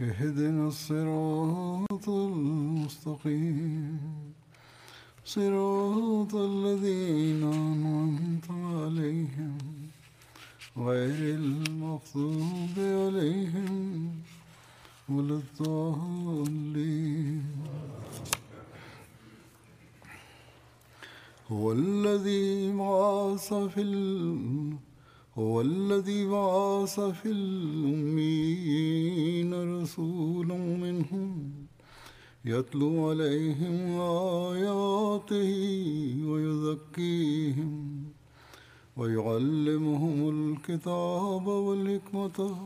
اهدنا الصراط المستقيم. صراط الذين أنعمت عليهم غير المغضوب عليهم ولا الضالين. هو الذي بعث في ال... هو الذي بعث في الأمين رسولا منهم يتلو عليهم آياته ويزكيهم ويعلمهم الكتاب والحكمة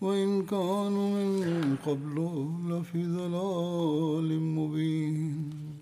وإن كانوا من قبل لفي ضلال مبين.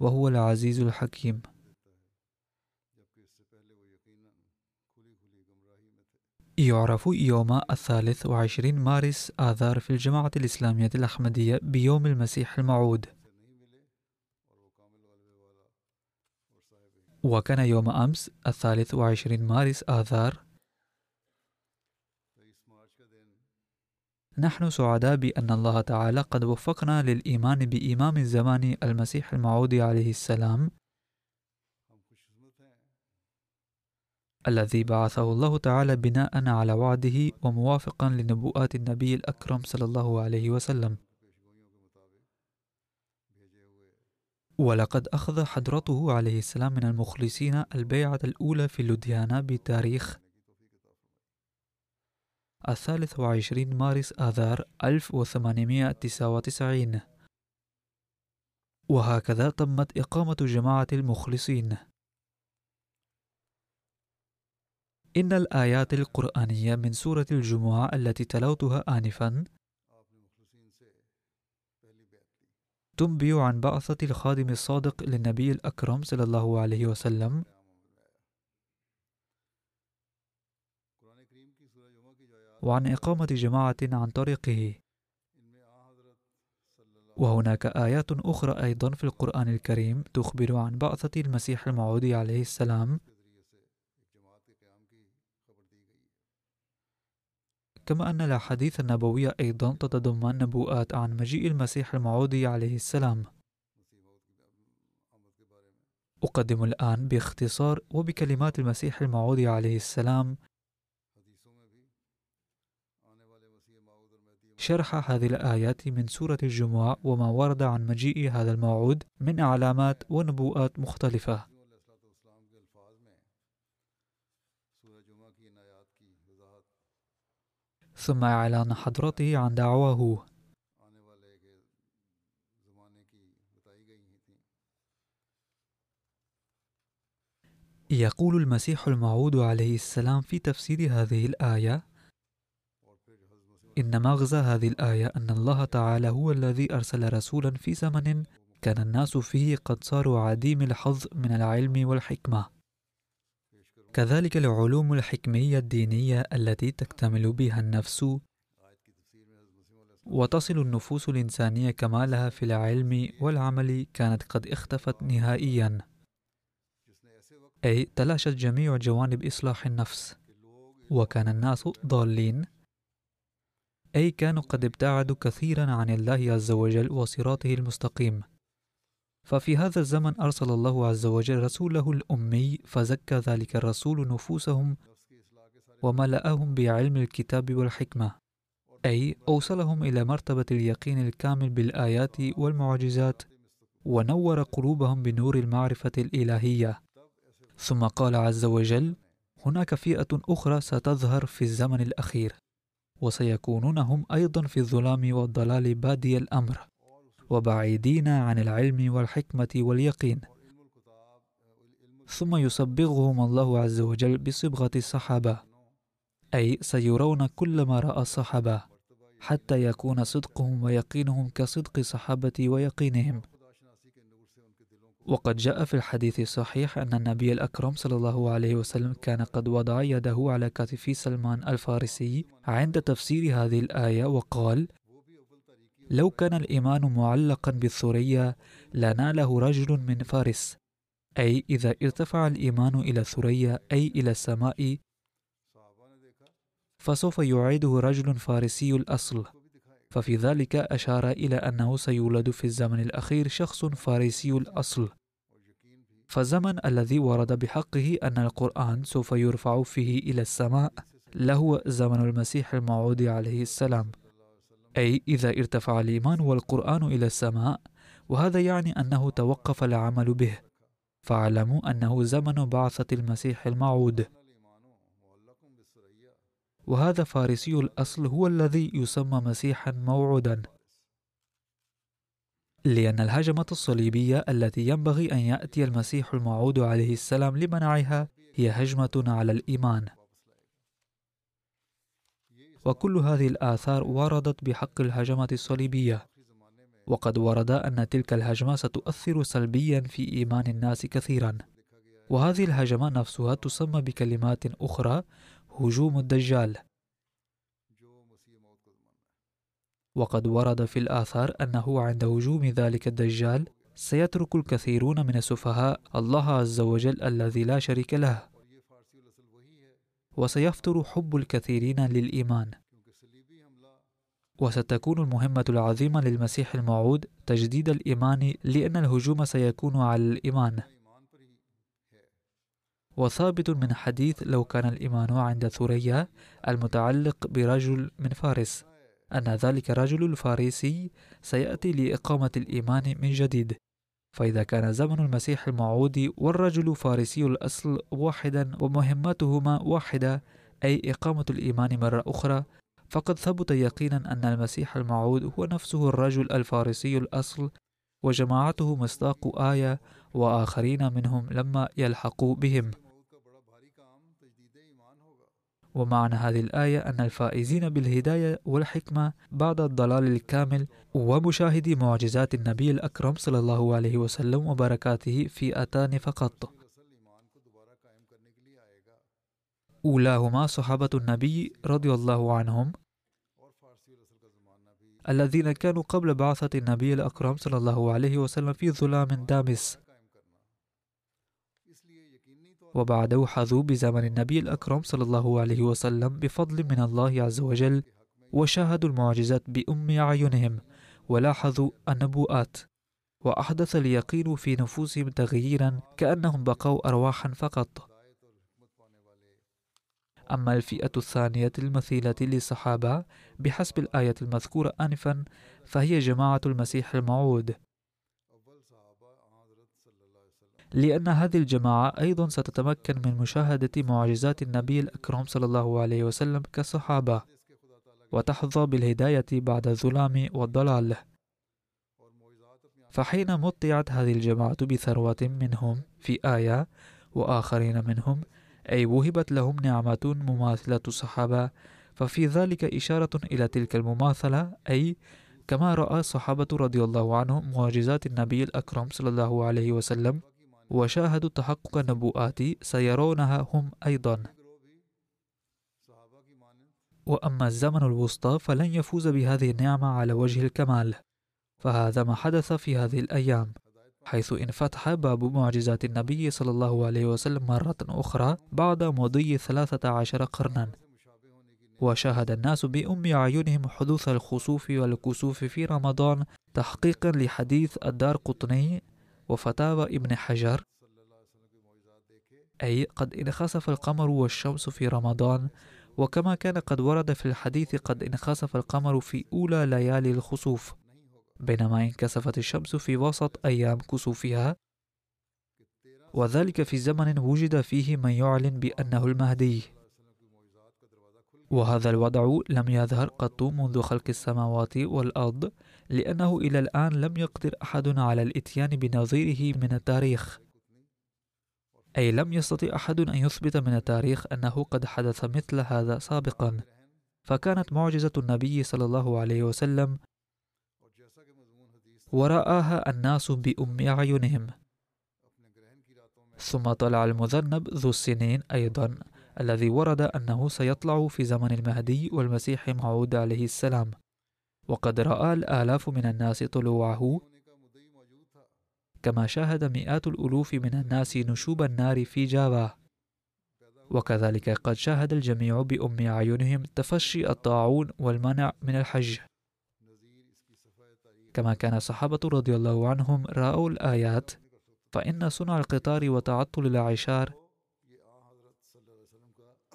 وهو العزيز الحكيم. يعرف يوم الثالث وعشرين مارس آذار في الجماعة الإسلامية الأحمدية بيوم المسيح الموعود. وكان يوم أمس الثالث وعشرين مارس آذار نحن سعداء بأن الله تعالى قد وفقنا للإيمان بإمام الزمان المسيح الموعود عليه السلام الذي بعثه الله تعالى بناء على وعده وموافقا لنبوءات النبي الأكرم صلى الله عليه وسلم. ولقد أخذ حضرته عليه السلام من المخلصين البيعة الأولى في لوديانا بتاريخ الثالث وعشرين مارس آذار 1899 وهكذا تمت إقامة جماعة المخلصين. إن الآيات القرآنية من سورة الجمعة التي تلوتها آنفا تنبئ عن بعثة الخادم الصادق للنبي الأكرم صلى الله عليه وسلم وعن إقامة جماعة عن طريقه. وهناك آيات أخرى أيضا في القرآن الكريم تخبر عن بعثة المسيح الموعود عليه السلام. كما أن الأحاديث النبوية أيضا تتضمن نبوءات عن مجيء المسيح الموعود عليه السلام. أقدم الآن باختصار وبكلمات المسيح الموعود عليه السلام. شرح هذه الآيات من سورة الجمعة وما ورد عن مجيء هذا الموعود من علامات ونبوءات مختلفة. ثم إعلان حضرته عن دعواه. يقول المسيح الموعود عليه السلام في تفسير هذه الآية إن مغزى هذه الآية أن الله تعالى هو الذي أرسل رسولا في زمن كان الناس فيه قد صاروا عديم الحظ من العلم والحكمة. كذلك العلوم الحكمية الدينية التي تكتمل بها النفس وتصل النفوس الإنسانية كمالها في العلم والعمل كانت قد اختفت نهائيا. أي تلاشت جميع جوانب إصلاح النفس وكان الناس ضالين أي كانوا قد ابتعدوا كثيرا عن الله عز وجل وصراطه المستقيم. ففي هذا الزمن أرسل الله عز وجل رسوله الأمي فزكى ذلك الرسول نفوسهم وملأهم بعلم الكتاب والحكمة. أي أوصلهم إلى مرتبة اليقين الكامل بالآيات والمعجزات ونور قلوبهم بنور المعرفة الإلهية. ثم قال عز وجل هناك فئة أخرى ستظهر في الزمن الأخير. وسيكونون هم أيضا في الظلام والضلال بادي الأمر وبعيدين عن العلم والحكمة واليقين. ثم يصبغهم الله عز وجل بصبغة الصحابة أي سيرون كل ما رأى الصحابة حتى يكون صدقهم ويقينهم كصدق صحابة ويقينهم. وقد جاء في الحديث الصحيح أن النبي الأكرم صلى الله عليه وسلم كان قد وضع يده على كتف سلمان الفارسي عند تفسير هذه الآية وقال لو كان الإيمان معلقا بالثريا لناله رجل من فارس. أي إذا ارتفع الإيمان إلى الثريا أي إلى السماء فسوف يعيده رجل فارسي الأصل. ففي ذلك أشار إلى أنه سيولد في الزمن الأخير شخص فارسي الأصل. فالزمن الذي ورد بحقه أن القرآن سوف يرفع فيه إلى السماء لهو زمن المسيح الموعود عليه السلام. أي إذا ارتفع الإيمان والقرآن إلى السماء وهذا يعني أنه توقف العمل به. فاعلموا أنه زمن بعثة المسيح الموعود. وهذا فارسي الأصل هو الذي يسمى مسيحا موعودا. لأن الهجمة الصليبية التي ينبغي أن يأتي المسيح الموعود عليه السلام لمنعها هي هجمة على الإيمان. وكل هذه الآثار وردت بحق الهجمة الصليبية. وقد ورد أن تلك الهجمة ستؤثر سلبيا في إيمان الناس كثيرا. وهذه الهجمة نفسها تسمى بكلمات أخرى هجوم الدجال. وقد ورد في الآثار أنه عند هجوم ذلك الدجال سيترك الكثيرون من السفهاء الله عز وجل الذي لا شريك له. وسيفتر حب الكثيرين للإيمان. وستكون المهمة العظيمة للمسيح الموعود تجديد الإيمان لأن الهجوم سيكون على الإيمان. وثابت من حديث لو كان الإيمان عند ثريا المتعلق برجل من فارس. أن ذلك الرجل الفارسي سيأتي لإقامة الإيمان من جديد. فإذا كان زمن المسيح الموعود والرجل فارسي الأصل واحدا ومهمتهما واحدة أي إقامة الإيمان مرة أخرى فقد ثبت يقينا أن المسيح الموعود هو نفسه الرجل الفارسي الأصل وجماعته مصداق آية وآخرين منهم لما يلحقوا بهم. ومعنى هذه الآية أن الفائزين بالهداية والحكمة بعد الضلال الكامل ومشاهدي معجزات النبي الأكرم صلى الله عليه وسلم وبركاته في أتان فقط. أولاهما صحابة النبي رضي الله عنهم الذين كانوا قبل بعثة النبي الأكرم صلى الله عليه وسلم في ظلام دامس. وبعده حظوا بزمن النبي الأكرم صلى الله عليه وسلم بفضل من الله عز وجل وشاهدوا المعجزات بأم أعينهم ولاحظوا النبوءات وأحدث اليقين في نفوسهم تغييرا كأنهم بقوا أرواحا فقط. أما الفئة الثانية المثيلة للصحابة بحسب الآية المذكورة آنفا فهي جماعة المسيح الموعود. لأن هذه الجماعة أيضا ستتمكن من مشاهدة معجزات النبي الأكرم صلى الله عليه وسلم كصحابة وتحظى بالهداية بعد الظلام والضلال. فحين مطعت هذه الجماعة بثروة منهم في آية وآخرين منهم أي وهبت لهم نعمة مماثلة الصحابة ففي ذلك إشارة إلى تلك المماثلة أي كما رأى الصحابة رضي الله عنهم معجزات النبي الأكرم صلى الله عليه وسلم وشاهدوا تحقق النبوءات سيرونها هم أيضا. وأما الزمن الوسطى فلن يفوز بهذه النعمة على وجه الكمال فهذا ما حدث في هذه الأيام حيث انفتح باب معجزات النبي صلى الله عليه وسلم مرة أخرى بعد مضي ثلاثة عشر قرنا. وشاهد الناس بأم أعينهم حدوث الخسوف والكسوف في رمضان تحقيقا لحديث الدار قطني وفتاوى ابن حجر. أي قد انخسف القمر والشمس في رمضان وكما كان قد ورد في الحديث قد انخسف القمر في أولى ليالي الخسوف. بينما انكسفت الشمس في وسط أيام كسوفها. وذلك في زمن وجد فيه من يعلن بأنه المهدي. وهذا الوضع لم يظهر قط منذ خلق السماوات والأرض. لأنه إلى الآن لم يقدر أحد على الإتيان بنظيره من التاريخ. أي لم يستطع أحد أن يثبت من التاريخ أنه قد حدث مثل هذا سابقا. فكانت معجزة النبي صلى الله عليه وسلم ورآها الناس بأم أعينهم. ثم طلع المذنب ذو السنين أيضا الذي ورد أنه سيطلع في زمن المهدي والمسيح موعود عليه السلام. وقد رأى الآلاف من الناس طلوعه. كما شاهد مئات الألوف من الناس نشوب النار في جافا وكذلك قد شاهد الجميع بأم أعينهم تفشي الطاعون والمنع من الحج. كما كان الصحابة رضي الله عنهم رأوا الآيات فإن صنع القطار وتعطل العشار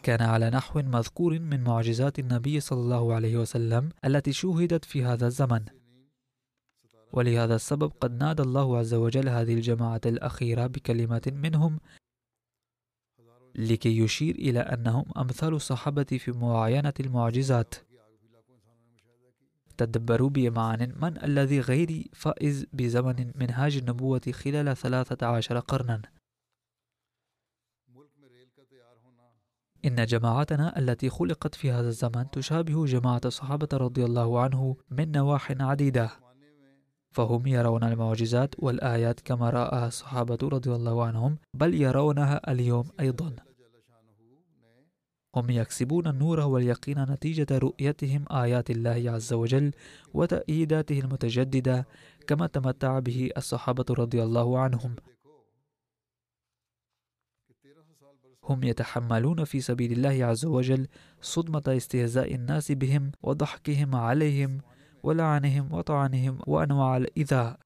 كان على نحو مذكور من معجزات النبي صلى الله عليه وسلم التي شوهدت في هذا الزمن. ولهذا السبب قد نادى الله عز وجل هذه الجماعة الأخيرة بكلمة منهم لكي يشير إلى أنهم أمثال الصحابة في معاينة المعجزات. تدبروا بمعنى من الذي غير فائز بزمن منهاج النبوة خلال ثلاثة عشر قرنا. إن جماعتنا التي خلقت في هذا الزمن تشابه جماعة الصحابة رضي الله عنه من نواح عديدة. فهم يرون المعجزات والآيات كما رآها الصحابة رضي الله عنهم بل يرونها اليوم أيضا. هم يكسبون النور واليقين نتيجة رؤيتهم آيات الله عز وجل وتأييداته المتجددة كما تمتع به الصحابة رضي الله عنهم. هم يتحملون في سبيل الله عز وجل صدمة استهزاء الناس بهم وضحكهم عليهم ولعنهم وطعنهم وأنواع الإيذاء.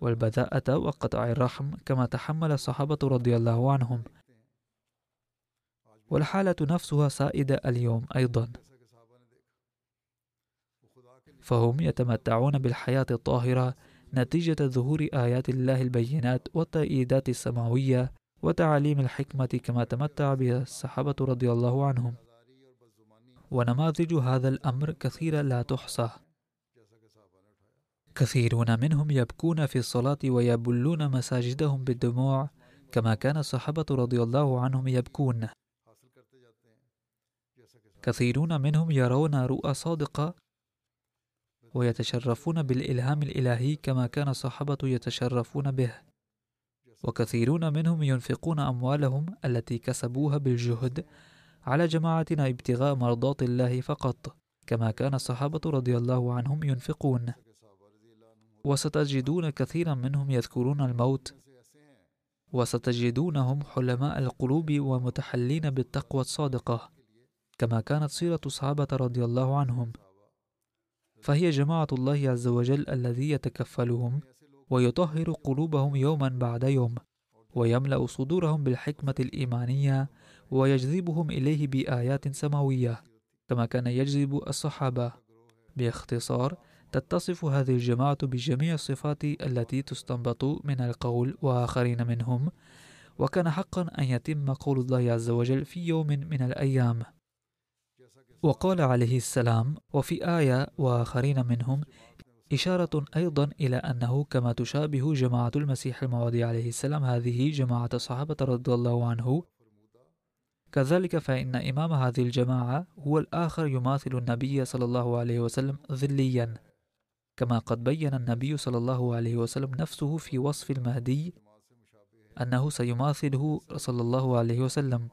والبذاءة وقطع الرحم كما تحمل الصحابة رضي الله عنهم. والحالة نفسها سائدة اليوم أيضا. فهم يتمتعون بالحياة الطاهرة نتيجة ظهور آيات الله البينات والتأييدات السماوية وتعاليم الحكمة كما تمتع بها الصحابة رضي الله عنهم. ونماذج هذا الأمر كثيرة لا تحصى. كثيرون منهم يبكون في الصلاة ويبلون مساجدهم بالدموع كما كان الصحابة رضي الله عنهم يبكون. كثيرون منهم يرون رؤى صادقة ويتشرفون بالإلهام الإلهي كما كان الصحابة يتشرفون به. وكثيرون منهم ينفقون أموالهم التي كسبوها بالجهد على جماعتنا ابتغاء مرضات الله فقط كما كان الصحابة رضي الله عنهم ينفقون. وستجدون كثيرا منهم يذكرون الموت. وستجدونهم حلماء القلوب ومتحلين بالتقوى الصادقة كما كانت سيرة الصحابة رضي الله عنهم. فهي جماعة الله عز وجل الذي يتكفلهم ويطهر قلوبهم يوما بعد يوم ويملأ صدورهم بالحكمة الإيمانية ويجذبهم إليه بآيات سماوية كما كان يجذب الصحابة. باختصار تتصف هذه الجماعة بجميع الصفات التي تستنبط من القول وآخرين منهم وكان حقا أن يتم قول الله عز وجل في يوم من الأيام. وقال عليه السلام وفي آية وآخرين منهم إشارة أيضا إلى أنه كما تشابه جماعة المسيح الموعود عليه السلام هذه جماعة الصحابة رضي الله عنه. كذلك فإن إمام هذه الجماعة هو الآخر يماثل النبي صلى الله عليه وسلم ذليا. كما قد بين النبي صلى الله عليه وسلم نفسه في وصف المهدي أنه سيماثله صلى الله عليه وسلم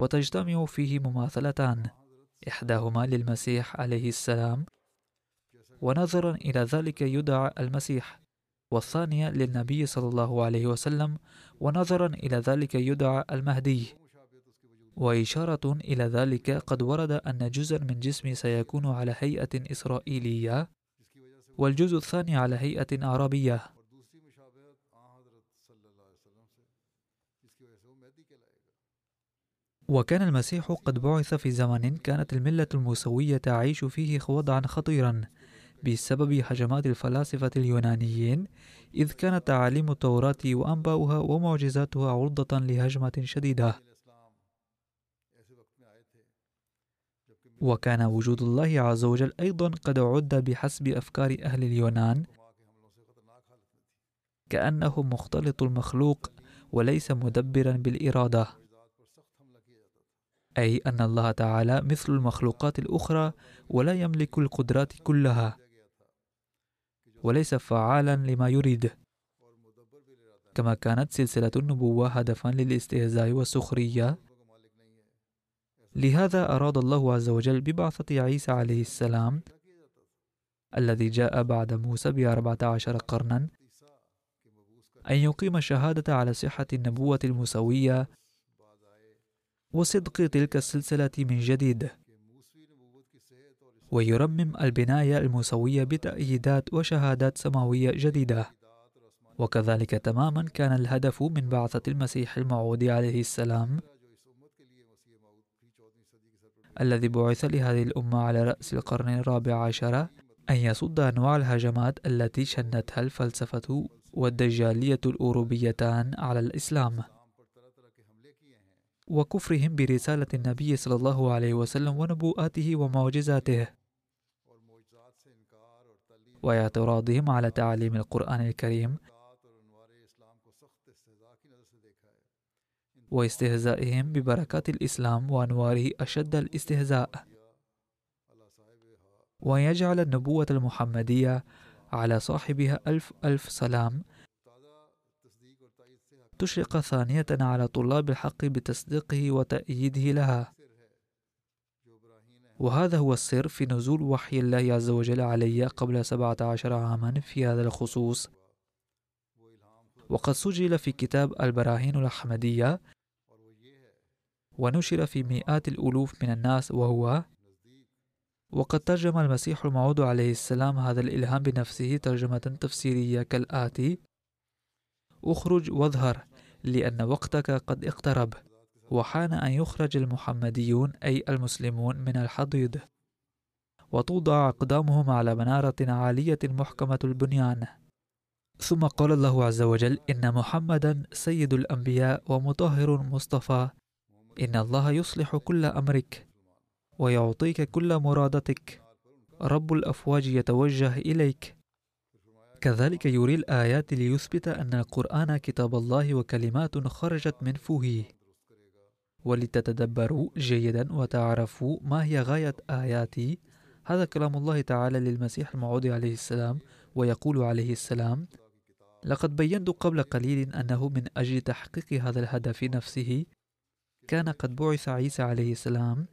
وتجتمع فيه مماثلتان. إحداهما للمسيح عليه السلام. ونظرا إلى ذلك يدعى المسيح. والثانية للنبي صلى الله عليه وسلم. ونظرا إلى ذلك يدعى المهدي. وإشارة إلى ذلك قد ورد أن جزءا من جسمي سيكون على هيئة إسرائيلية والجزء الثاني على هيئة عربية. وكان المسيح قد بعث في زمن كانت الملة الموسوية تعيش فيه وضعا خطيرا بسبب هجمات الفلاسفة اليونانيين إذ كانت تعاليم التوراة وأنباؤها ومعجزاتها عرضة لهجمة شديدة. وكان وجود الله عز وجل أيضا قد عد بحسب أفكار أهل اليونان كأنه مختلط المخلوق وليس مدبرا بالإرادة. أي أن الله تعالى مثل المخلوقات الأخرى ولا يملك القدرات كلها وليس فعالا لما يريد. كما كانت سلسلة النبوة هدفا للاستهزاء والسخرية. لهذا أراد الله عز وجل ببعثة عيسى عليه السلام الذي جاء بعد موسى بأربعة عشر قرنا أن يقيم الشهادة على صحة النبوة الموسوية وصدق تلك السلسلة من جديد. ويرمم البناية الموسوية بتأييدات وشهادات سماوية جديدة. وكذلك تماما كان الهدف من بعثة المسيح الموعود عليه السلام الذي بعث لهذه الأمة على رأس القرن الرابع عشر أن يصد أنواع الهجمات التي شنتها الفلسفة والدجالية الأوروبيتان على الإسلام. وكفرهم برسالة النبي صلى الله عليه وسلم ونبوءاته ومعجزاته وإعتراضهم على تعاليم القرآن الكريم واستهزائهم ببركات الإسلام وأنواره أشد الاستهزاء. ويجعل النبوة المحمدية على صاحبها ألف ألف سلام تشرق ثانية على طلاب الحق بتصديقه وتأييده لها. وهذا هو السر في نزول وحي الله عز وجل علي قبل سبعة عشر عاما في هذا الخصوص. وقد سجل في كتاب البراهين الأحمدية ونشر في مئات الألوف من الناس وهو وقد ترجم المسيح الموعود عليه السلام هذا الإلهام بنفسه ترجمة تفسيرية كالآتي اخرج واظهر. لأن وقتك قد اقترب وحان أن يخرج المحمديون أي المسلمون من الحضيض. وتوضع أقدامهم على منارة عالية محكمة البنيان. ثم قال الله عز وجل إن محمدا سيد الأنبياء ومطهر مصطفى إن الله يصلح كل أمرك ويعطيك كل مرادتك. رب الأفواج يتوجه إليك كذلك يري الآيات ليثبت أن القرآن كتاب الله وكلمات خرجت من فوه ولتتدبروا جيدا وتعرفوا ما هي غاية آياتي. هذا كلام الله تعالى للمسيح الموعود عليه السلام ويقول عليه السلام لقد بينت قبل قليل أنه من أجل تحقيق هذا الهدف نفسه كان قد بعث عيسى عليه السلام.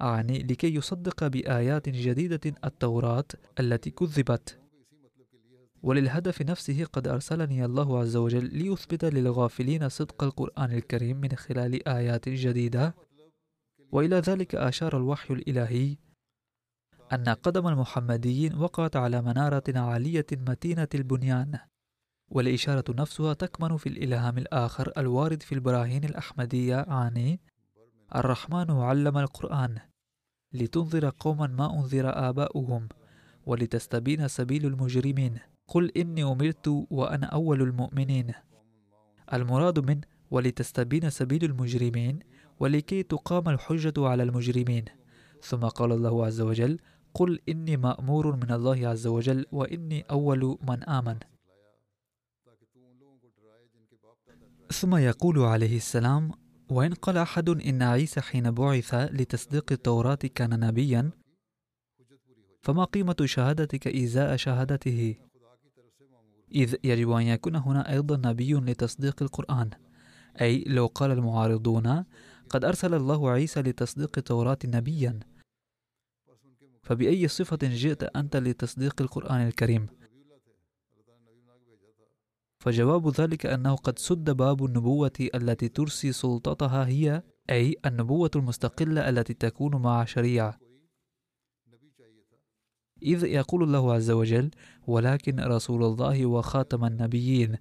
أعني لكي يصدق بآيات جديدة التوراة التي كذبت وللهدف نفسه قد أرسلني الله عز وجل ليثبت للغافلين صدق القرآن الكريم من خلال آيات جديدة. وإلى ذلك أشار الوحي الإلهي أن قدم المحمديين وقعت على منارة عالية متينة البنيان والإشارة نفسها تكمن في الإلهام الآخر الوارد في البراهين الأحمدية عني الرحمن علم القرآن لتنذر قوما ما أنذر آباؤهم ولتستبين سبيل المجرمين. قل إني أمرت وأنا أول المؤمنين. المراد من ولتستبين سبيل المجرمين ولكي تقام الحجة على المجرمين. ثم قال الله عز وجل قل إني مأمور من الله عز وجل وإني أول من آمن. ثم يقول عليه السلام وإن قال أحد إن عيسى حين بعث لتصديق التوراة كان نبيا فما قيمة شهادتك إزاء شهادته؟ إذ يجب أن يكون هنا أيضا نبي لتصديق القرآن. أي لو قال المعارضون قد أرسل الله عيسى لتصديق التوراة نبيا. فبأي صفة جئت أنت لتصديق القرآن الكريم؟ فجواب ذلك أنه قد سد باب النبوة التي ترسي سلطتها هي أي النبوة المستقلة التي تكون مع شريعة. إذ يقول الله عز وجل ولكن رسول الله وخاتم النبيين.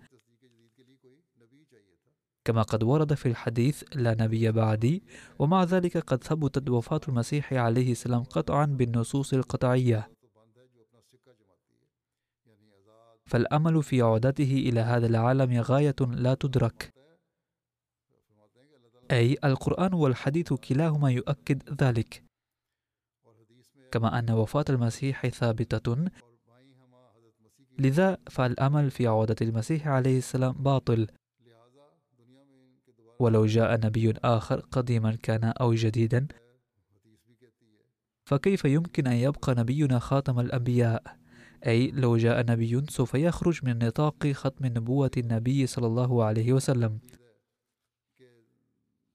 كما قد ورد في الحديث لا نبي بعدي. ومع ذلك قد ثبتت وفاة المسيح عليه السلام قطعا بالنصوص القطعية. فالأمل في عودته إلى هذا العالم غاية لا تدرك. أي القرآن والحديث كلاهما يؤكد ذلك. كما أن وفاة المسيح ثابتة. لذا فالأمل في عودة المسيح عليه السلام باطل. ولو جاء نبي آخر قديما كان أو جديدا فكيف يمكن أن يبقى نبينا خاتم الأنبياء؟ أي لو جاء نبي سوف يخرج من نطاق ختم نبوة النبي صلى الله عليه وسلم.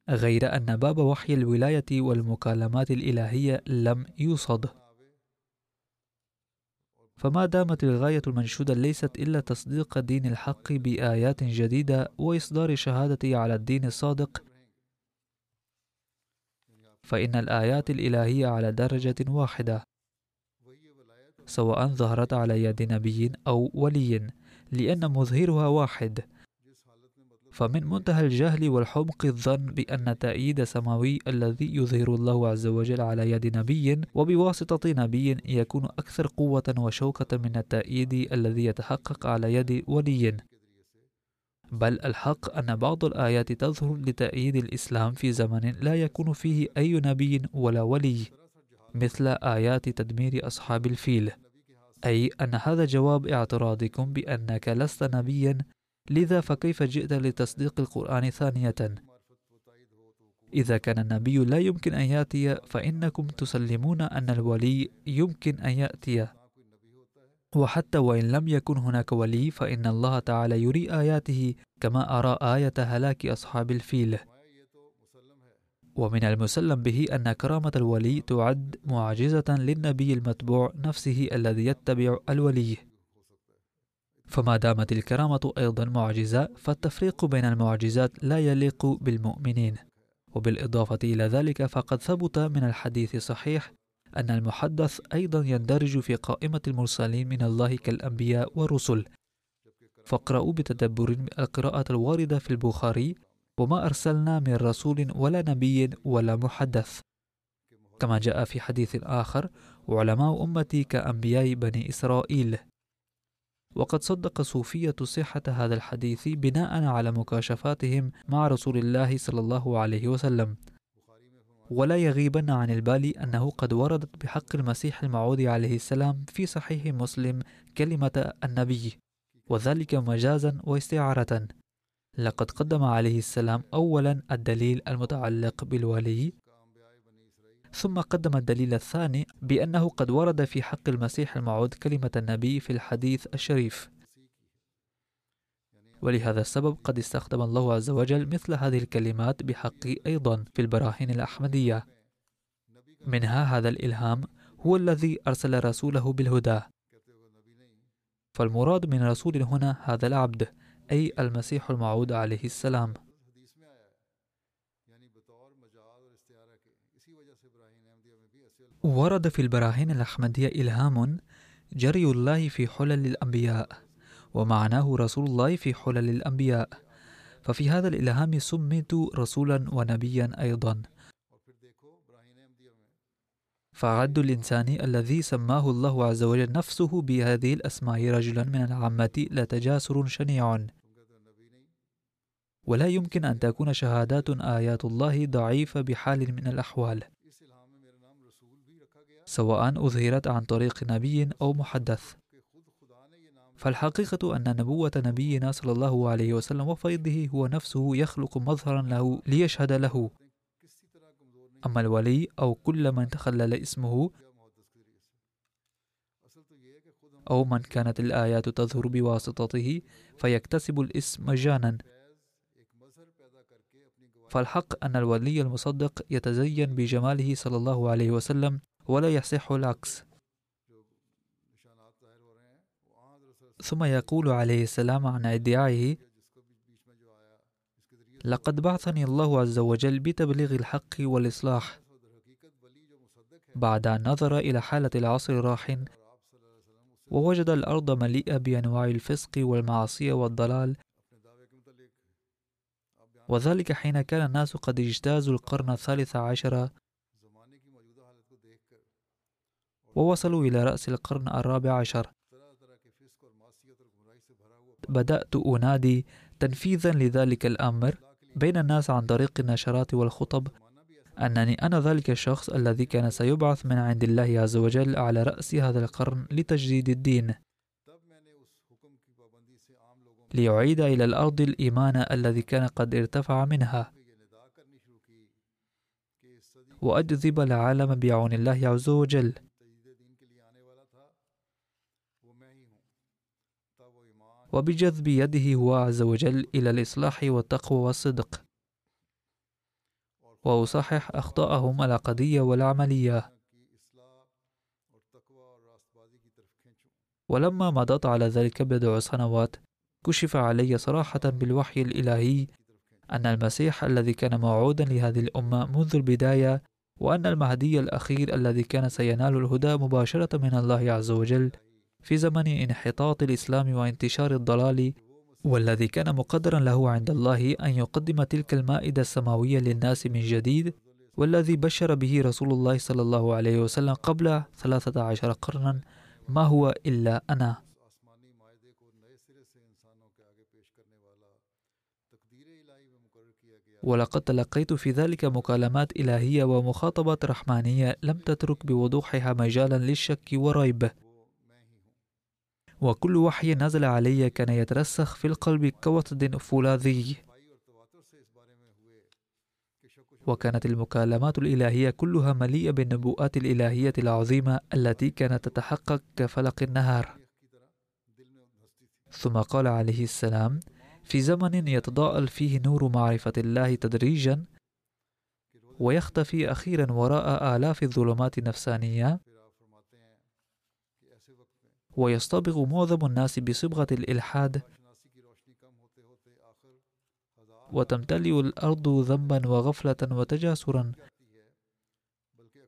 غير أن باب وحي الولاية والمكالمات الإلهية لم يوصد. فما دامت الغاية المنشودة ليست إلا تصديق دين الحق بآيات جديدة وإصدار شهادة على الدين الصادق فإن الآيات الإلهية على درجة واحدة سواء ظهرت على يد نبي أو ولي لأن مظهرها واحد. فمن منتهى الجهل والحمق الظن بأن تأييد سماوي الذي يظهر الله عز وجل على يد نبي وبواسطة نبي يكون أكثر قوة وشوكة من التأييد الذي يتحقق على يد ولي. بل الحق أن بعض الآيات تظهر لتأييد الإسلام في زمن لا يكون فيه أي نبي ولا ولي مثل آيات تدمير أصحاب الفيل. أي أن هذا جواب اعتراضكم بأنك لست نبيا لذا فكيف جئت لتصديق القرآن ثانية؟ إذا كان النبي لا يمكن أن يأتي فإنكم تسلمون أن الولي يمكن أن يأتي. وحتى وإن لم يكن هناك ولي فإن الله تعالى يري آياته كما أرى آية هلاك أصحاب الفيل. ومن المسلم به أن كرامة الولي تعد معجزة للنبي المتبوع نفسه الذي يتبع الولي. فما دامت الكرامة أيضا معجزة فالتفريق بين المعجزات لا يليق بالمؤمنين. وبالإضافة إلى ذلك فقد ثبت من الحديث الصحيح أن المحدث أيضا يندرج في قائمة المرسلين من الله كالأنبياء والرسل. فاقرأوا بتدبر القراءة الواردة في البخاري وما أرسلنا من رسول ولا نبي ولا محدث كما جاء في حديث آخر وعلماء أمتي كأنبياء بني إسرائيل وقد صدق صوفية صحة هذا الحديث بناء على مكاشفاتهم مع رسول الله صلى الله عليه وسلم. ولا يغيبن عن البال أنه قد وردت بحق المسيح الموعود عليه السلام في صحيح مسلم كلمة النبي وذلك مجازا واستعارة. لقد قدم عليه السلام أولا الدليل المتعلق بالولي ثم قدم الدليل الثاني بأنه قد ورد في حق المسيح الموعود كلمة النبي في الحديث الشريف. ولهذا السبب قد استخدم الله عز وجل مثل هذه الكلمات بحقي أيضا في البراهين الأحمدية. منها هذا الإلهام هو الذي أرسل رسوله بالهدى. فالمراد من رسول هنا هذا العبد أي المسيح الموعود عليه السلام. ورد في البراهين الأحمدية إلهام جري الله في حلل الأنبياء ومعناه رسول الله في حلل الأنبياء. ففي هذا الإلهام سميت رسولا ونبيا أيضا. فعد الإنسان الذي سماه الله عز وجل نفسه بهذه الأسماء رجلا من العامة لتجاسر شنيع. ولا يمكن أن تكون شهادات آيات الله ضعيفة بحال من الأحوال. سواء أظهرت عن طريق نبي أو محدث. فالحقيقة أن نبوة نبينا صلى الله عليه وسلم وفيضه هو نفسه يخلق مظهرا له ليشهد له. أما الولي أو كل من تخلل اسمه أو من كانت الآيات تظهر بواسطته فيكتسب الاسم مجانا فالحق أن الولي المصدق يتزين بجماله صلى الله عليه وسلم ولا يصح العكس. ثم يقول عليه السلام عن أدعائه لقد بعثني الله عز وجل بتبليغ الحق والإصلاح. بعد أن نظر إلى حالة العصر الراحن ووجد الأرض مليئة بأنواع الفسق والمعصية والضلال. وذلك حين كان الناس قد اجتازوا القرن الثالث عشر ووصلوا إلى رأس القرن الرابع عشر. بدأت أنادي تنفيذا لذلك الأمر بين الناس عن طريق النشرات والخطب أنني أنا ذلك الشخص الذي كان سيبعث من عند الله عز وجل على رأس هذا القرن لتجديد الدين. ليعيد إلى الأرض الإيمان الذي كان قد ارتفع منها. وأجذب العالم بعون الله عز وجل. وبجذب يده هو عز وجل إلى الإصلاح والتقوى والصدق. وأصحح أخطاءهم العقدية والعملية. ولما مضت على ذلك بضع سنوات كشف علي صراحة بالوحي الإلهي أن المسيح الذي كان موعودا لهذه الأمة منذ البداية وأن المهدي الأخير الذي كان سينال الهدى مباشرة من الله عز وجل في زمن انحطاط الإسلام وانتشار الضلال والذي كان مقدرا له عند الله أن يقدم تلك المائدة السماوية للناس من جديد والذي بشر به رسول الله صلى الله عليه وسلم قبل ثلاثة عشر قرنا. ما هو إلا أنا؟ ولقد تلقيت في ذلك مكالمات إلهية ومخاطبات رحمانية لم تترك بوضوحها مجالا للشك والريب. وكل وحي نزل علي كان يترسخ في القلب كوطد فولاذي. وكانت المكالمات الإلهية كلها مليئة بالنبوءات الإلهية العظيمة التي كانت تتحقق كفلق النهار. ثم قال عليه السلام في زمن يتضاءل فيه نور معرفة الله تدريجا ويختفي أخيرا وراء آلاف الظلمات النفسانية ويصطبغ معظم الناس بصبغة الإلحاد. وتمتلئ الأرض ذنبا وغفلة وتجاسرا.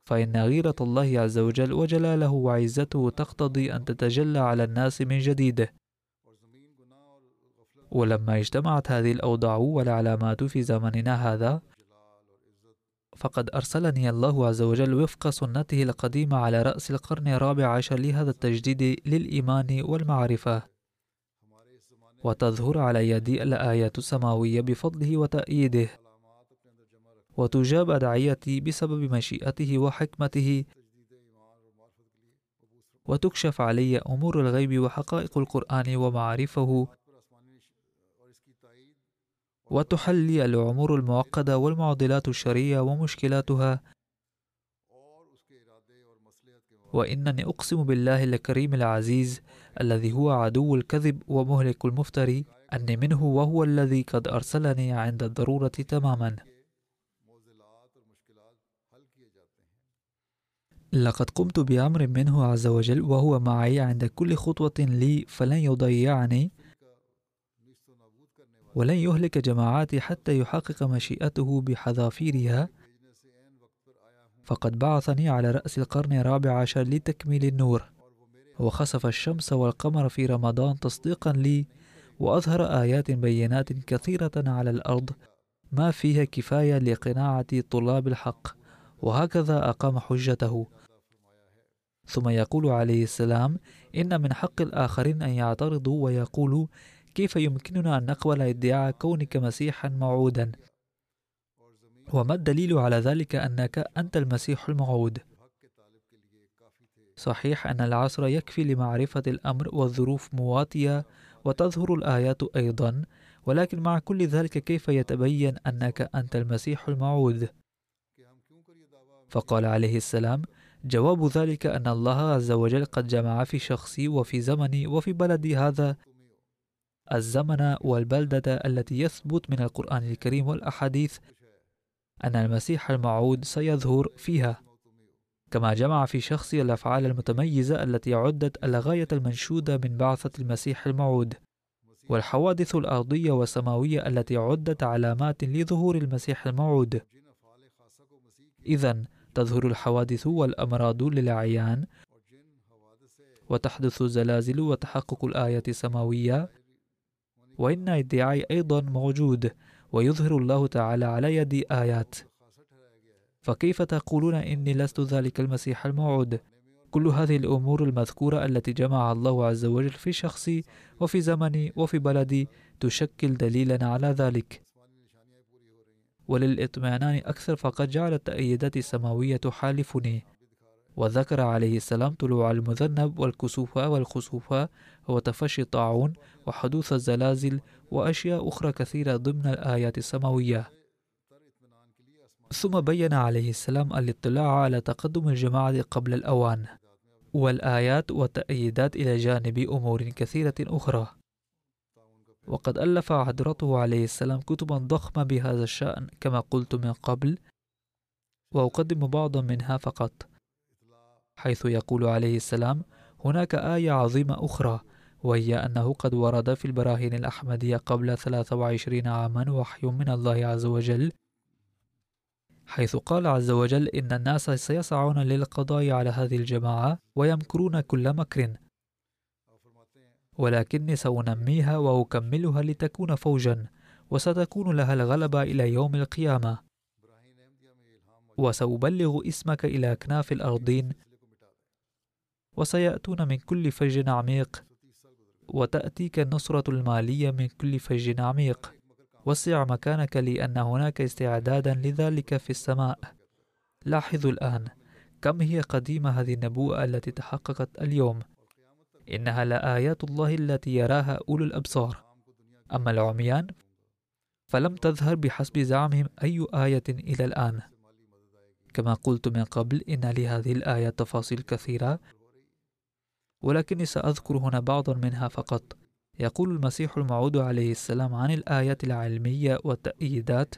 فإن غيرة الله عز وجل وجلاله وعزته تقتضي أن تتجلى على الناس من جديد ولما اجتمعت هذه الأوضاع والعلامات في زمننا هذا فقد أرسلني الله عز وجل وفق سنته القديمة على رأس القرن الرابع عشر لهذا التجديد للإيمان والمعرفة. وتظهر على يدي الآيات السماوية بفضله وتأييده. وتجاب أدعيتي بسبب مشيئته وحكمته. وتكشف علي أمور الغيب وحقائق القرآن ومعارفه وتحلي الأمور المعقدة والمعضلات الشرعية ومشكلاتها. وإنني أقسم بالله الكريم العزيز الذي هو عدو الكذب ومهلك المفتري أني منه وهو الذي قد أرسلني عند الضرورة تماما. لقد قمت بأمر منه عز وجل وهو معي عند كل خطوة لي فلن يضيعني. ولن يهلك جماعاتي حتى يحقق مشيئته بحذافيرها. فقد بعثني على رأس القرن الرابع عشر لتكميل النور. وخسف الشمس والقمر في رمضان تصديقا لي وأظهر آيات بينات كثيرة على الأرض ما فيها كفاية لقناعة طلاب الحق. وهكذا أقام حجته. ثم يقول عليه السلام إن من حق الآخرين أن يعترضوا ويقولوا كيف يمكننا أن نقبل ادعاء كونك مسيحا موعودا؟ وما الدليل على ذلك أنك أنت المسيح الموعود؟ صحيح أن العصر يكفي لمعرفة الأمر والظروف مواتية وتظهر الآيات أيضا ولكن مع كل ذلك كيف يتبين أنك أنت المسيح الموعود؟ فقال عليه السلام جواب ذلك أن الله عز وجل قد جمع في شخصي وفي زمني وفي بلدي هذا الزمن والبلدة التي يثبت من القرآن الكريم والأحاديث أن المسيح الموعود سيظهر فيها. كما جمع في شخصه الأفعال المتميزة التي عدت الغاية المنشودة من بعثة المسيح الموعود. والحوادث الأرضية والسماوية التي عدت علامات لظهور المسيح الموعود. إذا تظهر الحوادث والأمراض للأعيان وتحدث الزلازل وتحقق الآية السماوية. وإن ادعاء أيضا موجود ويظهر الله تعالى على يد آيات. فكيف تقولون إني لست ذلك المسيح الموعود؟ كل هذه الأمور المذكورة التي جمعها الله عز وجل في شخصي وفي زمني وفي بلدي تشكل دليلا على ذلك. وللإطمئنان أكثر فقد جعل التأييدات السماوية تحالفني وذكر عليه السلام طلوع المذنب والكسوف والخسوف وتفشي الطاعون وحدوث الزلازل وأشياء أخرى كثيرة ضمن الآيات السماوية. ثم بين عليه السلام الاطلاع على تقدم الجماعة قبل الأوان والآيات والتأييدات إلى جانب أمور كثيرة أخرى. وقد ألف حضرته عليه السلام كتبا ضخمة بهذا الشأن كما قلت من قبل وأقدم بعضا منها فقط. حيث يقول عليه السلام هناك آية عظيمة أخرى وهي أنه قد ورد في البراهين الأحمدية قبل 23 عاما وحي من الله عز وجل حيث قال عز وجل إن الناس سيسعون للقضاء على هذه الجماعة ويمكرون كل مكر ولكني سأنميها وأكملها لتكون فوجا وستكون لها الغلبة إلى يوم القيامة وسأبلغ اسمك إلى أكناف الأرضين وسيأتون من كل فج عميق وتأتيك النصرة المالية من كل فج عميق. وسع مكانك لأن هناك استعدادا لذلك في السماء. لاحظوا الآن كم هي قديمة هذه النبوءة التي تحققت اليوم. إنها لآيات الله التي يراها أولو الأبصار. أما العميان فلم تظهر بحسب زعمهم أي آية إلى الآن. كما قلت من قبل إن لهذه الآية تفاصيل كثيرة. ولكني سأذكر هنا بعضا منها فقط. يقول المسيح الموعود عليه السلام عن الآيات العلمية والتأييدات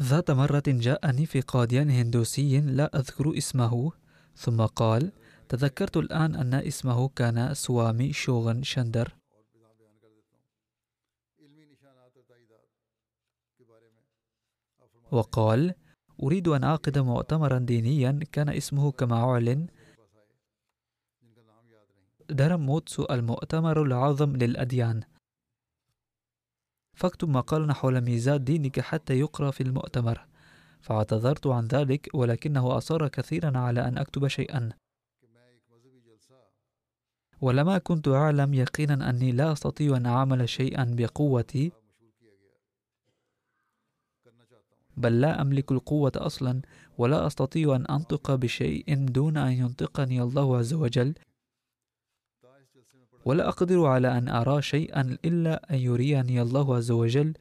ذات مرة جاءني في قاديان هندوسي لا أذكر اسمه ثم قال تذكرت الآن أن اسمه كان سوامي شوغن شندر. وقال أريد أن أعقد مؤتمرا دينيا كان اسمه كما أعلن درم موتسو المؤتمر العظم للأديان. فاكتب مقالا حول ميزات دينك حتى يقرأ في المؤتمر. فاعتذرت عن ذلك ولكنه أصر كثيرا على أن أكتب شيئا. ولما كنت أعلم يقينا أني لا أستطيع أن أعمل شيئا بقوتي بل لا أملك القوة أصلا ولا أستطيع أن أنطق بشيء دون أن ينطقني الله عز وجل. ولا أقدر على أن أرى شيئا إلا أن يريني الله عز وجل.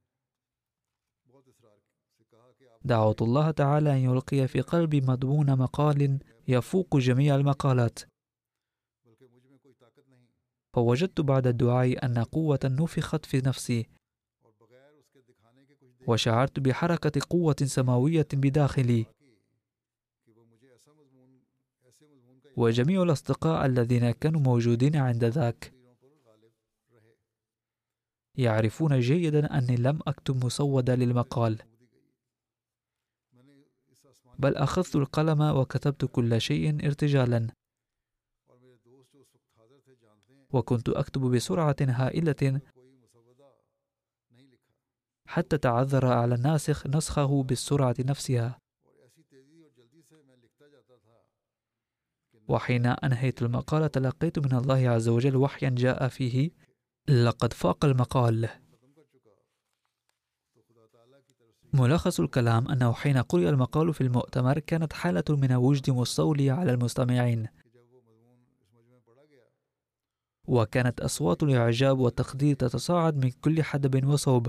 دعوت الله تعالى أن يلقي في قلبي مضمون مقال يفوق جميع المقالات. فوجدت بعد الدعاء أن قوة نفخت في نفسي. وشعرت بحركة قوة سماوية بداخلي. وجميع الأصدقاء الذين كانوا موجودين عند ذاك. يعرفون جيدا أني لم أكتب مسودة للمقال. بل أخذت القلم وكتبت كل شيء ارتجالا. وكنت أكتب بسرعة هائلة. حتى تعذر على الناسخ نسخه بالسرعة نفسها. وحين أنهيت المقالة تلقيت من الله عز وجل وحيا جاء فيه لقد فاق المقال ملخص الكلام أنه حين قرئ المقال في المؤتمر كانت حالة من الوجد مستولية على المستمعين وكانت أصوات الإعجاب والتقدير تتصاعد من كل حدب وصوب.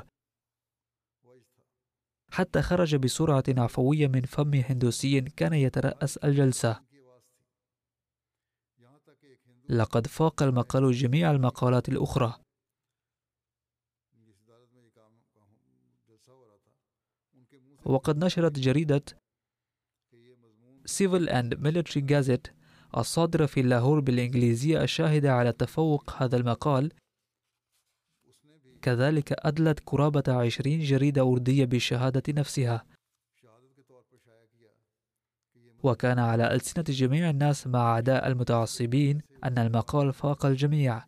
حتى خرج بسرعة عفوية من فم هندوسي كان يترأس الجلسة. لقد فاق المقال جميع المقالات الأخرى. وقد نشرت جريدة Civil and Military Gazette الصادرة في لاهور بالإنجليزية الشاهدة على تفوق هذا المقال. كذلك أدلت قرابة عشرين جريدة أردية بالشهادة نفسها. وكان على ألسنة جميع الناس مع عداء المتعصبين أن المقال فاق الجميع.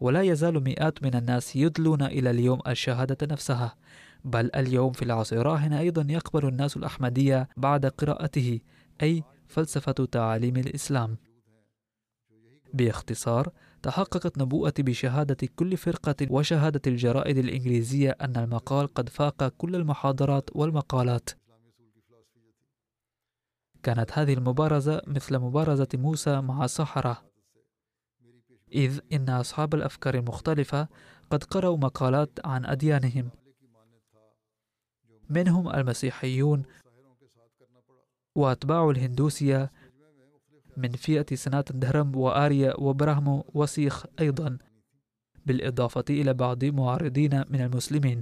ولا يزال مئات من الناس يدلون إلى اليوم الشهادة نفسها بل اليوم في العصر الراهن أيضا يقبل الناس الأحمدية بعد قراءته أي فلسفة تعاليم الإسلام. باختصار تحققت نبوءتي بشهادة كل فرقة وشهادة الجرائد الإنجليزية أن المقال قد فاق كل المحاضرات والمقالات. كانت هذه المبارزة مثل مبارزة موسى مع السحرة إذ إن أصحاب الأفكار المختلفة قد قرأوا مقالات عن أديانهم. منهم المسيحيون وأتباع الهندوسية من فئة سناتن دهرم وآريا وبراهمو وسيخ أيضا بالإضافة إلى بعض معارضين من المسلمين.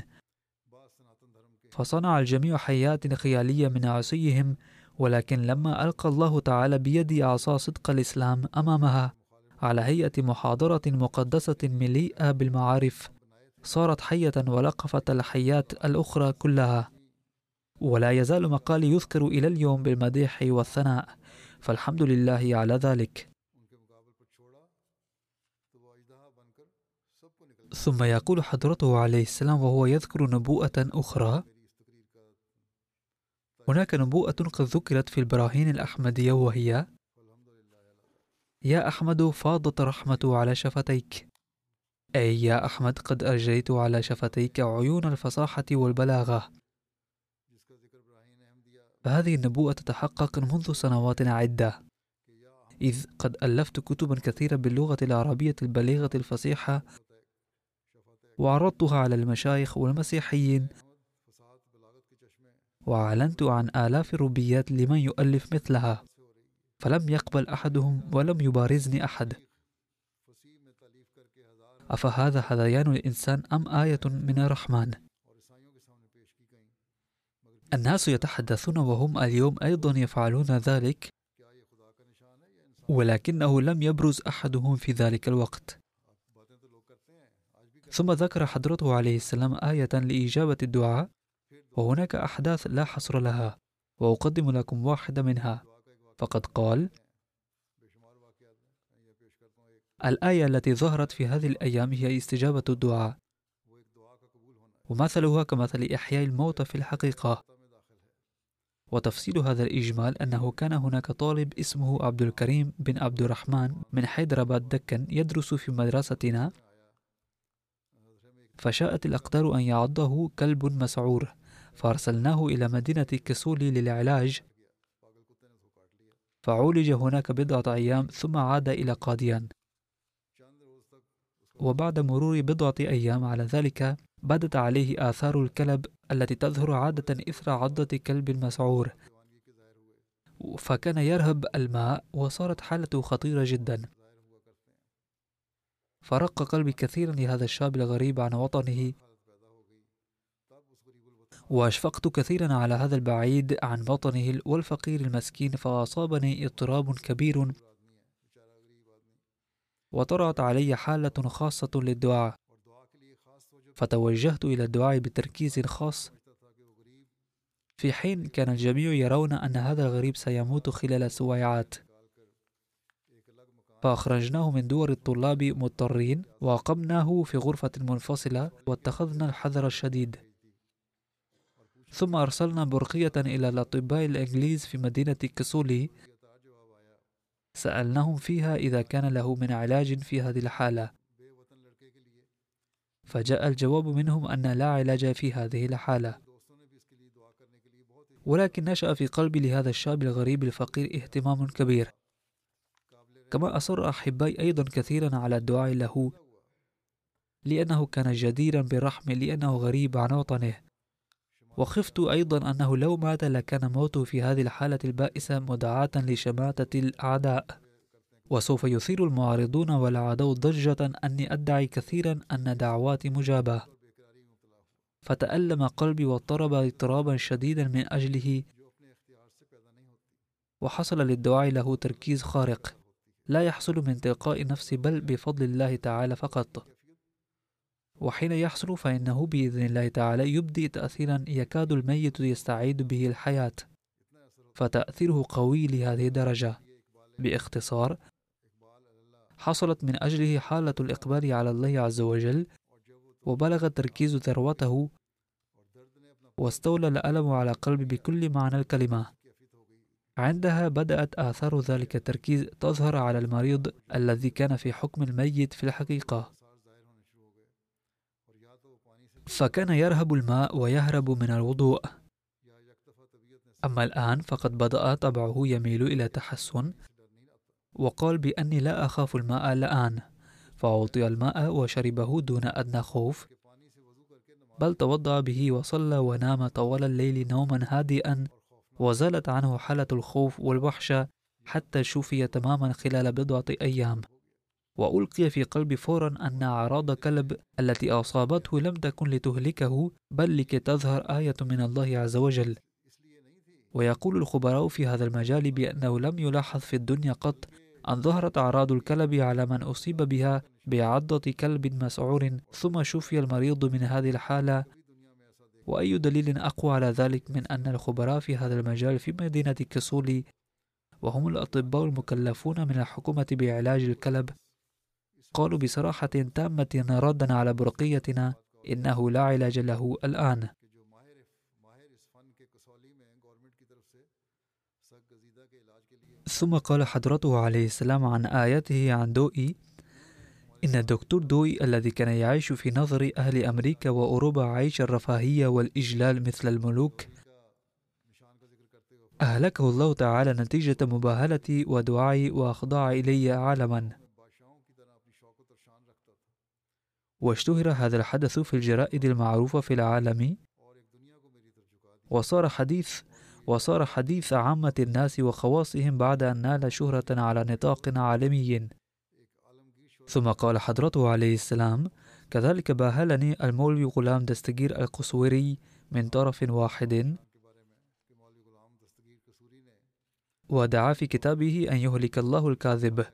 فصنع الجميع حيات خيالية من عصيهم ولكن لما ألقى الله تعالى بيد عصا صدق الإسلام أمامها على هيئة محاضرة مقدسة مليئة بالمعارف صارت حية ولقفت الحيات الأخرى كلها. ولا يزال مقالي يذكر إلى اليوم بالمديح والثناء. فالحمد لله على ذلك. ثم يقول حضرته عليه السلام وهو يذكر نبوءة أخرى. هناك نبوءة قد ذكرت في البراهين الأحمدية وهي يا أحمد فاضت رحمة على شفتيك. أي يا أحمد قد أرجيت على شفتيك عيون الفصاحة والبلاغة. فهذه النبوءة تتحقق منذ سنوات عدة. إذ قد ألفت كتبا كثيرة باللغة العربية البليغة الفصيحة وعرضتها على المشايخ والمسيحيين وأعلنت عن آلاف الربيات لمن يؤلف مثلها. فلم يقبل أحدهم ولم يبارزني أحد. أفهذا هذيان الإنسان أم آية من الرحمن؟ الناس يتحدثون وهم اليوم أيضا يفعلون ذلك ولكنه لم يبرز أحدهم في ذلك الوقت. ثم ذكر حضرته عليه السلام آية لإجابة الدعاء وهناك أحداث لا حصر لها وأقدم لكم واحدة منها. فقد قال الآية التي ظهرت في هذه الأيام هي استجابة الدعاء. ومثلها كمثل إحياء الموتى في الحقيقة. وتفصيل هذا الإجمال أنه كان هناك طالب اسمه عبد الكريم بن عبد الرحمن من حيدرباد دكن يدرس في مدرستنا. فشاءت الأقدار أن يعضه كلب مسعور. فأرسلناه إلى مدينة كسولي للعلاج. فعولج هناك بضعة أيام ثم عاد إلى قاديان. وبعد مرور بضعة أيام على ذلك بدت عليه آثار الكلب التي تظهر عادة إثر عضة كلب مسعور. فكان يرهب الماء وصارت حالته خطيرة جدا. فرق قلبي كثيرا لهذا الشاب الغريب عن وطنه. وأشفقت كثيرا على هذا البعيد عن وطنه والفقير المسكين فأصابني اضطراب كبير. وطرأت علي حالة خاصة للدعاء. فتوجهت إلى الدعاء بتركيز خاص. في حين كان الجميع يرون أن هذا الغريب سيموت خلال سويعات فأخرجناه من دور الطلاب مضطرين وأقمناه في غرفة منفصلة واتخذنا الحذر الشديد. ثم أرسلنا برقية إلى الأطباء الإنجليز في مدينة كسولي. سألناهم فيها إذا كان له من علاج في هذه الحالة. فجاء الجواب منهم أن لا علاج في هذه الحالة. ولكن نشأ في قلبي لهذا الشاب الغريب الفقير اهتمام كبير. كما أصر أحبائي أيضا كثيرا على الدعاء له لأنه كان جديرا بالرحم لأنه غريب عن وطنه. وخفت أيضا أنه لو مات لكان موته في هذه الحالة البائسة مدعاة لشماتة الأعداء. وسوف يثير المعارضون والعدو ضجة. أني أدعي كثيرا أن دعواتي مجابة. فتألم قلبي واضطرب اضطرابا شديدا من أجله. وحصل للدعاء له تركيز خارق. لا يحصل من تلقاء نفسه بل بفضل الله تعالى فقط. وحين يحصل فإنه بإذن الله تعالى يبدي تأثيرا يكاد الميت يستعيد به الحياة. فتأثيره قوي لهذه الدرجة. باختصار حصلت من أجله حالة الإقبال على الله عز وجل وبلغ التركيز ذروته واستولى الألم على قلبي بكل معنى الكلمة. عندها بدأت آثار ذلك التركيز تظهر على المريض الذي كان في حكم الميت في الحقيقة. فكان يرهب الماء ويهرب من الوضوء. أما الآن فقد بدأ طبعه يميل إلى تحسن وقال بأني لا أخاف الماء الآن فأعطي الماء وشربه دون أدنى خوف. بل توضأ به وصلى ونام طوال الليل نوما هادئا وزالت عنه حالة الخوف والوحشة حتى شفي تماما خلال بضعة أيام. وألقي في قلبي فورا أن أعراض كلب التي أصابته لم تكن لتهلكه بل لكي تظهر آية من الله عز وجل. ويقول الخبراء في هذا المجال بأنه لم يلاحظ في الدنيا قط أن ظهرت أعراض الكلب على من أصيب بها بعضة كلب مسعور ثم شفي المريض من هذه الحالة. وأي دليل أقوى على ذلك من أن الخبراء في هذا المجال في مدينة كسولي وهم الأطباء المكلفون من الحكومة بعلاج الكلب قالوا بصراحة تامة ردا على برقيتنا إنه لا علاج له الآن. ثم قال حضرته عليه السلام عن آياته عن دوئي إن الدكتور دوي الذي كان يعيش في نظر أهل أمريكا وأوروبا عيش الرفاهية والإجلال مثل الملوك. أهلكه الله تعالى نتيجة مباهلتي ودعائي وأخضاع إلي عالما. واشتهر هذا الحدث في الجرائد المعروفة في العالم. وصار حديث وصار حديث عامة الناس وخواصهم بعد أن نال شهرة على نطاق عالمي. ثم قال حضرته عليه السلام كذلك باهلني المولوي غلام دستگير القسوري من طرف واحد ودعا في كتابه أن يهلك الله الكاذب.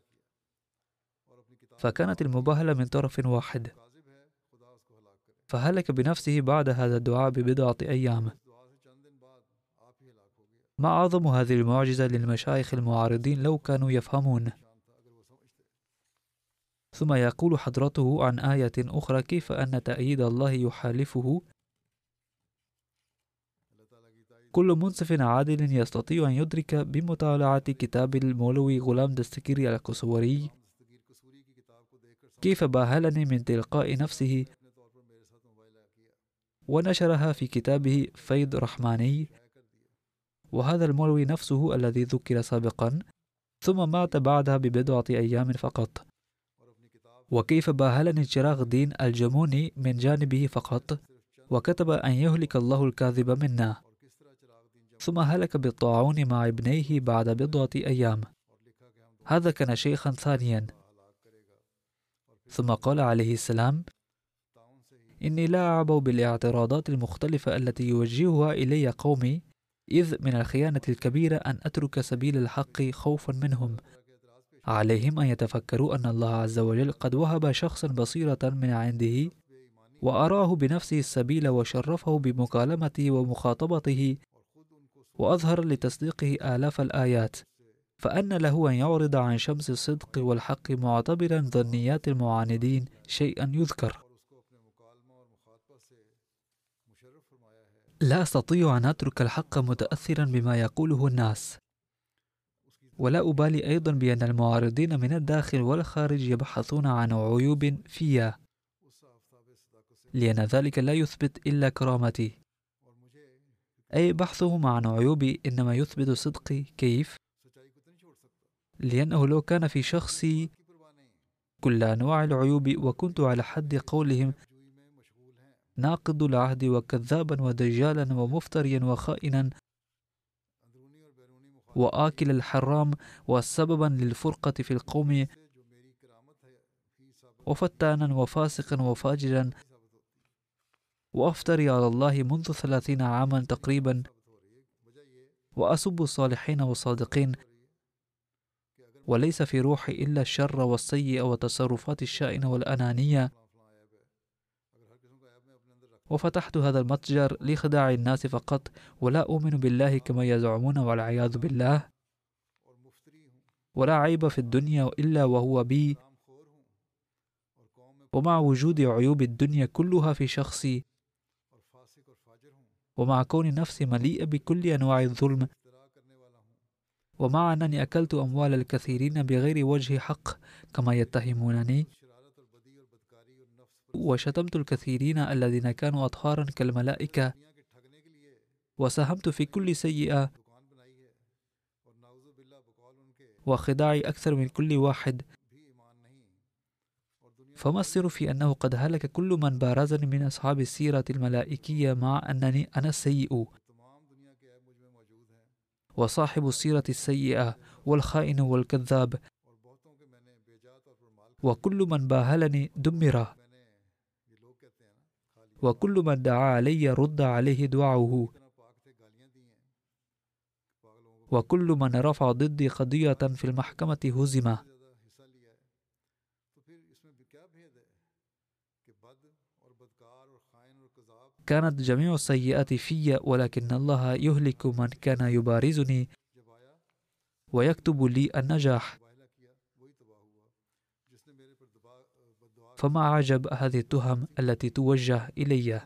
فكانت المباهلة من طرف واحد. فهلك بنفسه بعد هذا الدعاء ببضعة أيام. ما أعظم هذه المعجزة للمشايخ المعارضين لو كانوا يفهمون؟ ثم يقول حضرته عن آية أخرى كيف أن تأييد الله يحالفه؟ كل منصف عادل يستطيع أن يدرك بمطالعة كتاب المولوي غلام دستكيري الكسوري كيف باهلني من تلقاء نفسه ونشرها في كتابه فيض رحماني. وهذا المولوي نفسه الذي ذكر سابقا ثم مات بعدها ببضعة أيام فقط. وكيف باهلني شراغ الدين الجموني من جانبه فقط؟ وكتب أن يهلك الله الكاذب منا. ثم هلك بالطاعون مع ابنيه بعد بضعة أيام. هذا كان شيخا ثانيا. ثم قال عليه السلام إني لا أعبأ بالإعتراضات المختلفة التي يوجهها إلي قومي إذ من الخيانة الكبيرة أن أترك سبيل الحق خوفا منهم. عليهم أن يتفكروا أن الله عز وجل قد وهب شخصا بصيرة من عنده وأراه بنفسه السبيل وشرفه بمكالمته ومخاطبته وأظهر لتصديقه آلاف الآيات. فأن له أن يعرض عن شمس الصدق والحق معتبرا ظنيات المعاندين شيئا يذكر. لا أستطيع أن أترك الحق متأثرا بما يقوله الناس. ولا أبالي أيضا بأن المعارضين من الداخل والخارج يبحثون عن عيوب في لأن ذلك لا يثبت إلا كرامتي. أي بحثهم عن عيوبي إنما يثبت صدقي. كيف؟ لأنه لو كان في شخصي كل أنواع العيوب وكنت على حد قولهم ناقض العهد وكذابا ودجالا ومفتريا وخائنا. وآكل الحرام وسببا للفرقة في القوم. وفتانا وفاسقا وفاجرا. وأفتري على الله منذ ثلاثين عاما تقريبا. وأسب الصالحين والصادقين. وليس في روحي إلا الشر والسيء والتصرفات الشائنة والأنانية. وفتحت هذا المتجر لخداع الناس فقط ولا أؤمن بالله كما يزعمون والعياذ بالله. ولا عيب في الدنيا إلا وهو بي. ومع وجود عيوب الدنيا كلها في شخصي. ومع كون نفسي مليئة بكل أنواع الظلم. ومع أنني أكلت أموال الكثيرين بغير وجه حق كما يتهمونني. وشتمت الكثيرين الذين كانوا أطهارا كالملائكة وساهمت في كل سيئة وخداعي أكثر من كل واحد. فما السر في أنه قد هلك كل من بارزني من أصحاب السيرة الملائكية مع أنني أنا السيء؟ وصاحب السيرة السيئة والخائن والكذاب وكل من باهلني دمر وكل من دعا علي رد عليه دعاؤه وكل من رفع ضدي قضية في المحكمة هزم. كانت جميع السيئات في ولكن الله يهلك من كان يبارزني ويكتب لي النجاح. فما عجب هذه التهم التي توجه إلي.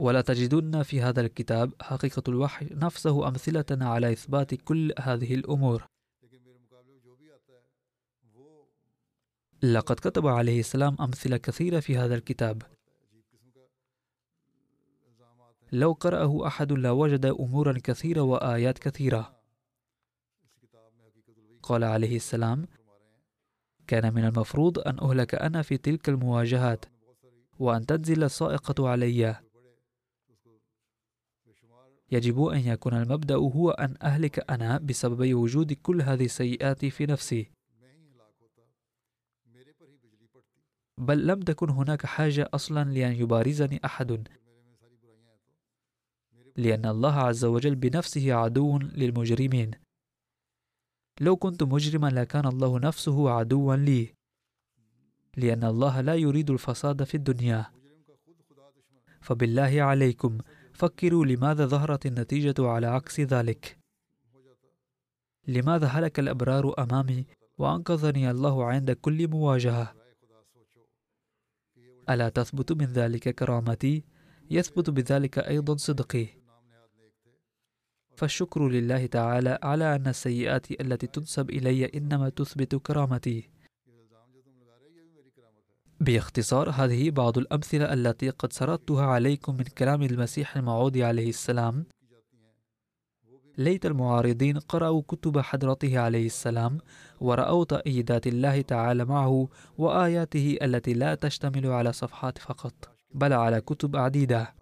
ولا تجدن في هذا الكتاب حقيقة الوحي نفسه أمثلة على إثبات كل هذه الأمور. لقد كتب عليه السلام أمثلة كثيرة في هذا الكتاب. لو قرأه أحد لوجد أمورا كثيرة وآيات كثيرة. قال عليه السلام كان من المفروض أن أهلك أنا في تلك المواجهات وأن تنزل الصائقة علي. يجب أن يكون المبدأ هو أن أهلك أنا بسبب وجود كل هذه السيئات في نفسي. بل لم تكن هناك حاجة أصلا لأن يبارزني أحد. لأن الله عز وجل بنفسه عدو للمجرمين. لو كنت مجرما لكان الله نفسه عدوا لي لأن الله لا يريد الفساد في الدنيا. فبالله عليكم فكروا لماذا ظهرت النتيجة على عكس ذلك. لماذا هلك الأبرار أمامي وأنقذني الله عند كل مواجهة؟ ألا تثبت من ذلك كرامتي؟ يثبت بذلك أيضا صدقي. فالشكر لله تعالى على أن السيئات التي تنسب إلي إنما تثبت كرامتي. باختصار هذه بعض الأمثلة التي قد سردتها عليكم من كلام المسيح الموعود عليه السلام. ليت المعارضين قرأوا كتب حضرته عليه السلام ورأوا تأييدات الله تعالى معه وآياته التي لا تشتمل على صفحات فقط بل على كتب عديدة.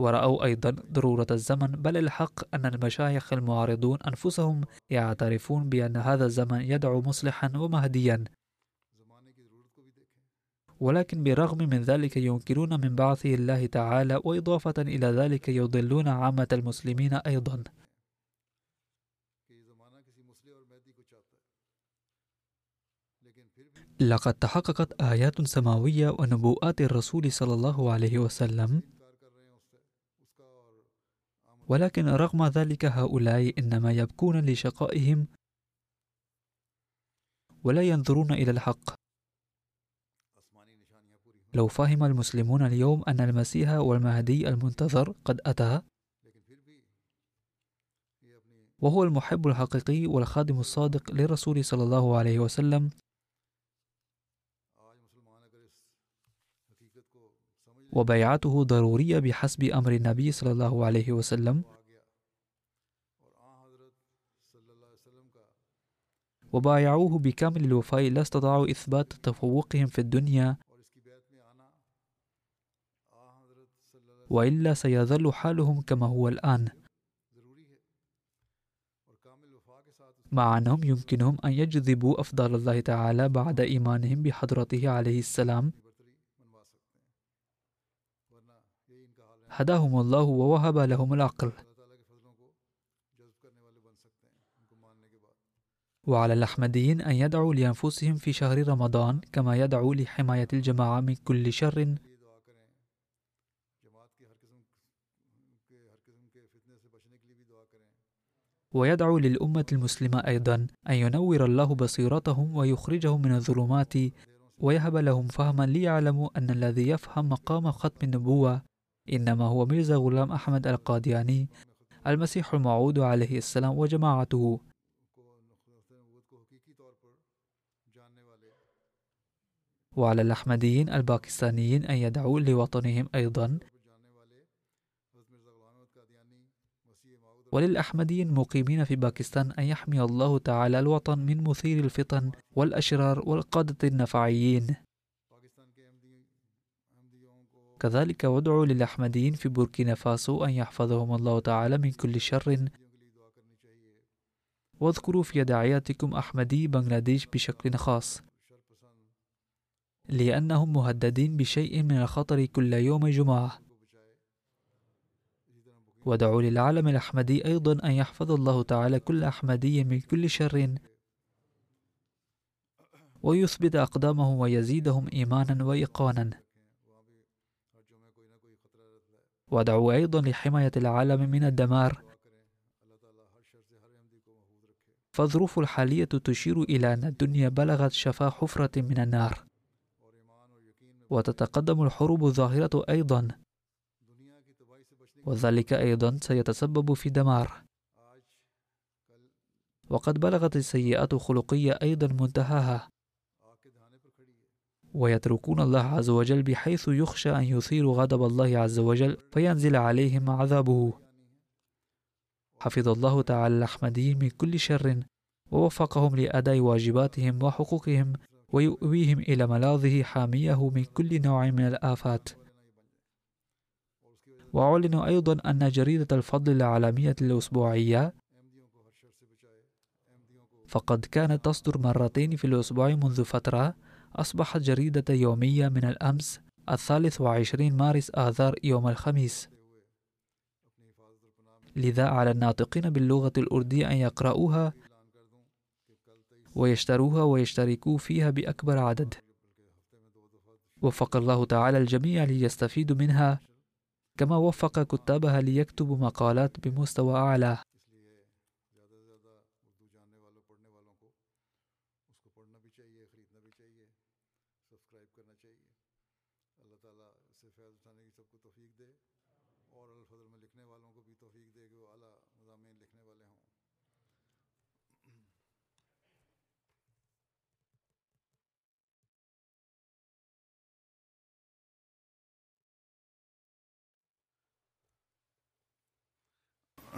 ورأوا أيضا ضرورة الزمن بل الحق أن المشايخ المعارضون أنفسهم يعترفون بأن هذا الزمن يدعو مصلحا ومهديا. ولكن بالرغم من ذلك ينكرون من بعثه الله تعالى وإضافة إلى ذلك يضلون عامة المسلمين أيضا. لقد تحققت آيات سماوية ونبوءات الرسول صلى الله عليه وسلم ولكن رغم ذلك هؤلاء إنما يبكون لشقائهم ولا ينظرون إلى الحق. لو فهم المسلمون اليوم أن المسيح والمهدي المنتظر قد أتى وهو المحب الحقيقي والخادم الصادق للرسول صلى الله عليه وسلم وبيعته ضرورية بحسب أمر النبي صلى الله عليه وسلم. وبايعوه بكامل الوفاء لا استطاعوا إثبات تفوقهم في الدنيا. وإلا سيظل حالهم كما هو الآن. مع أنهم يمكنهم أن يجذبوا أفضل الله تعالى بعد إيمانهم بحضرته عليه السلام. هداهم الله ووهب لهم العقل. وعلى الأحمديين أن يدعوا لأنفسهم في شهر رمضان كما يدعوا لحماية الجماعة من كل شر. ويدعو للأمة المسلمة أيضا أن ينور الله بصيرتهم ويخرجهم من الظلمات ويهب لهم فهما ليعلموا أن الذي يفهم مقام ختم النبوة إنما هو ميرزا غلام أحمد القادياني المسيح الموعود عليه السلام وجماعته. وعلى الأحمديين الباكستانيين أن يدعوا لوطنهم أيضا. وللأحمديين المقيمين في باكستان أن يحمي الله تعالى الوطن من مثير الفتن والأشرار والقادة النفعيين. كذلك وادعوا للأحمديين في بوركينا فاسو أن يحفظهم الله تعالى من كل شر. واذكروا في دعياتكم أحمدي بنغلاديش بشكل خاص لأنهم مهددين بشيء من الخطر كل يوم جمعة. ودعوا للعالم الأحمدي أيضا أن يحفظ الله تعالى كل أحمدي من كل شر. ويثبت أقدامهم ويزيدهم إيمانا وإيقانا. ودعوا أيضا لحماية العالم من الدمار. فالظروف الحالية تشير إلى أن الدنيا بلغت شفا حفرة من النار. وتتقدم الحروب الظاهرة أيضا. وذلك أيضا سيتسبب في دمار. وقد بلغت السيئات الخلقية أيضا منتهاها. ويتركون الله عز وجل بحيث يخشى أن يثيروا غضب الله عز وجل فينزل عليهم عذابه. حفظ الله تعالى الأحمدي من كل شر ووفقهم لأداء واجباتهم وحقوقهم ويؤويهم إلى ملاذه حاميه من كل نوع من الآفات. وأعلن أيضا أن جريدة الفضل العالمية الأسبوعية فقد كانت تصدر مرتين في الأسبوع منذ فترة أصبحت جريدة يومية من الأمس الثالث وعشرين مارس آذار يوم الخميس. لذا على الناطقين باللغة الأردية أن يقرأوها ويشتروها ويشتركوا فيها بأكبر عدد. وفق الله تعالى الجميع ليستفيدوا منها كما وفق كتابها ليكتبوا مقالات بمستوى أعلى.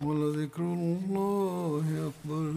ولذكر الله أكبر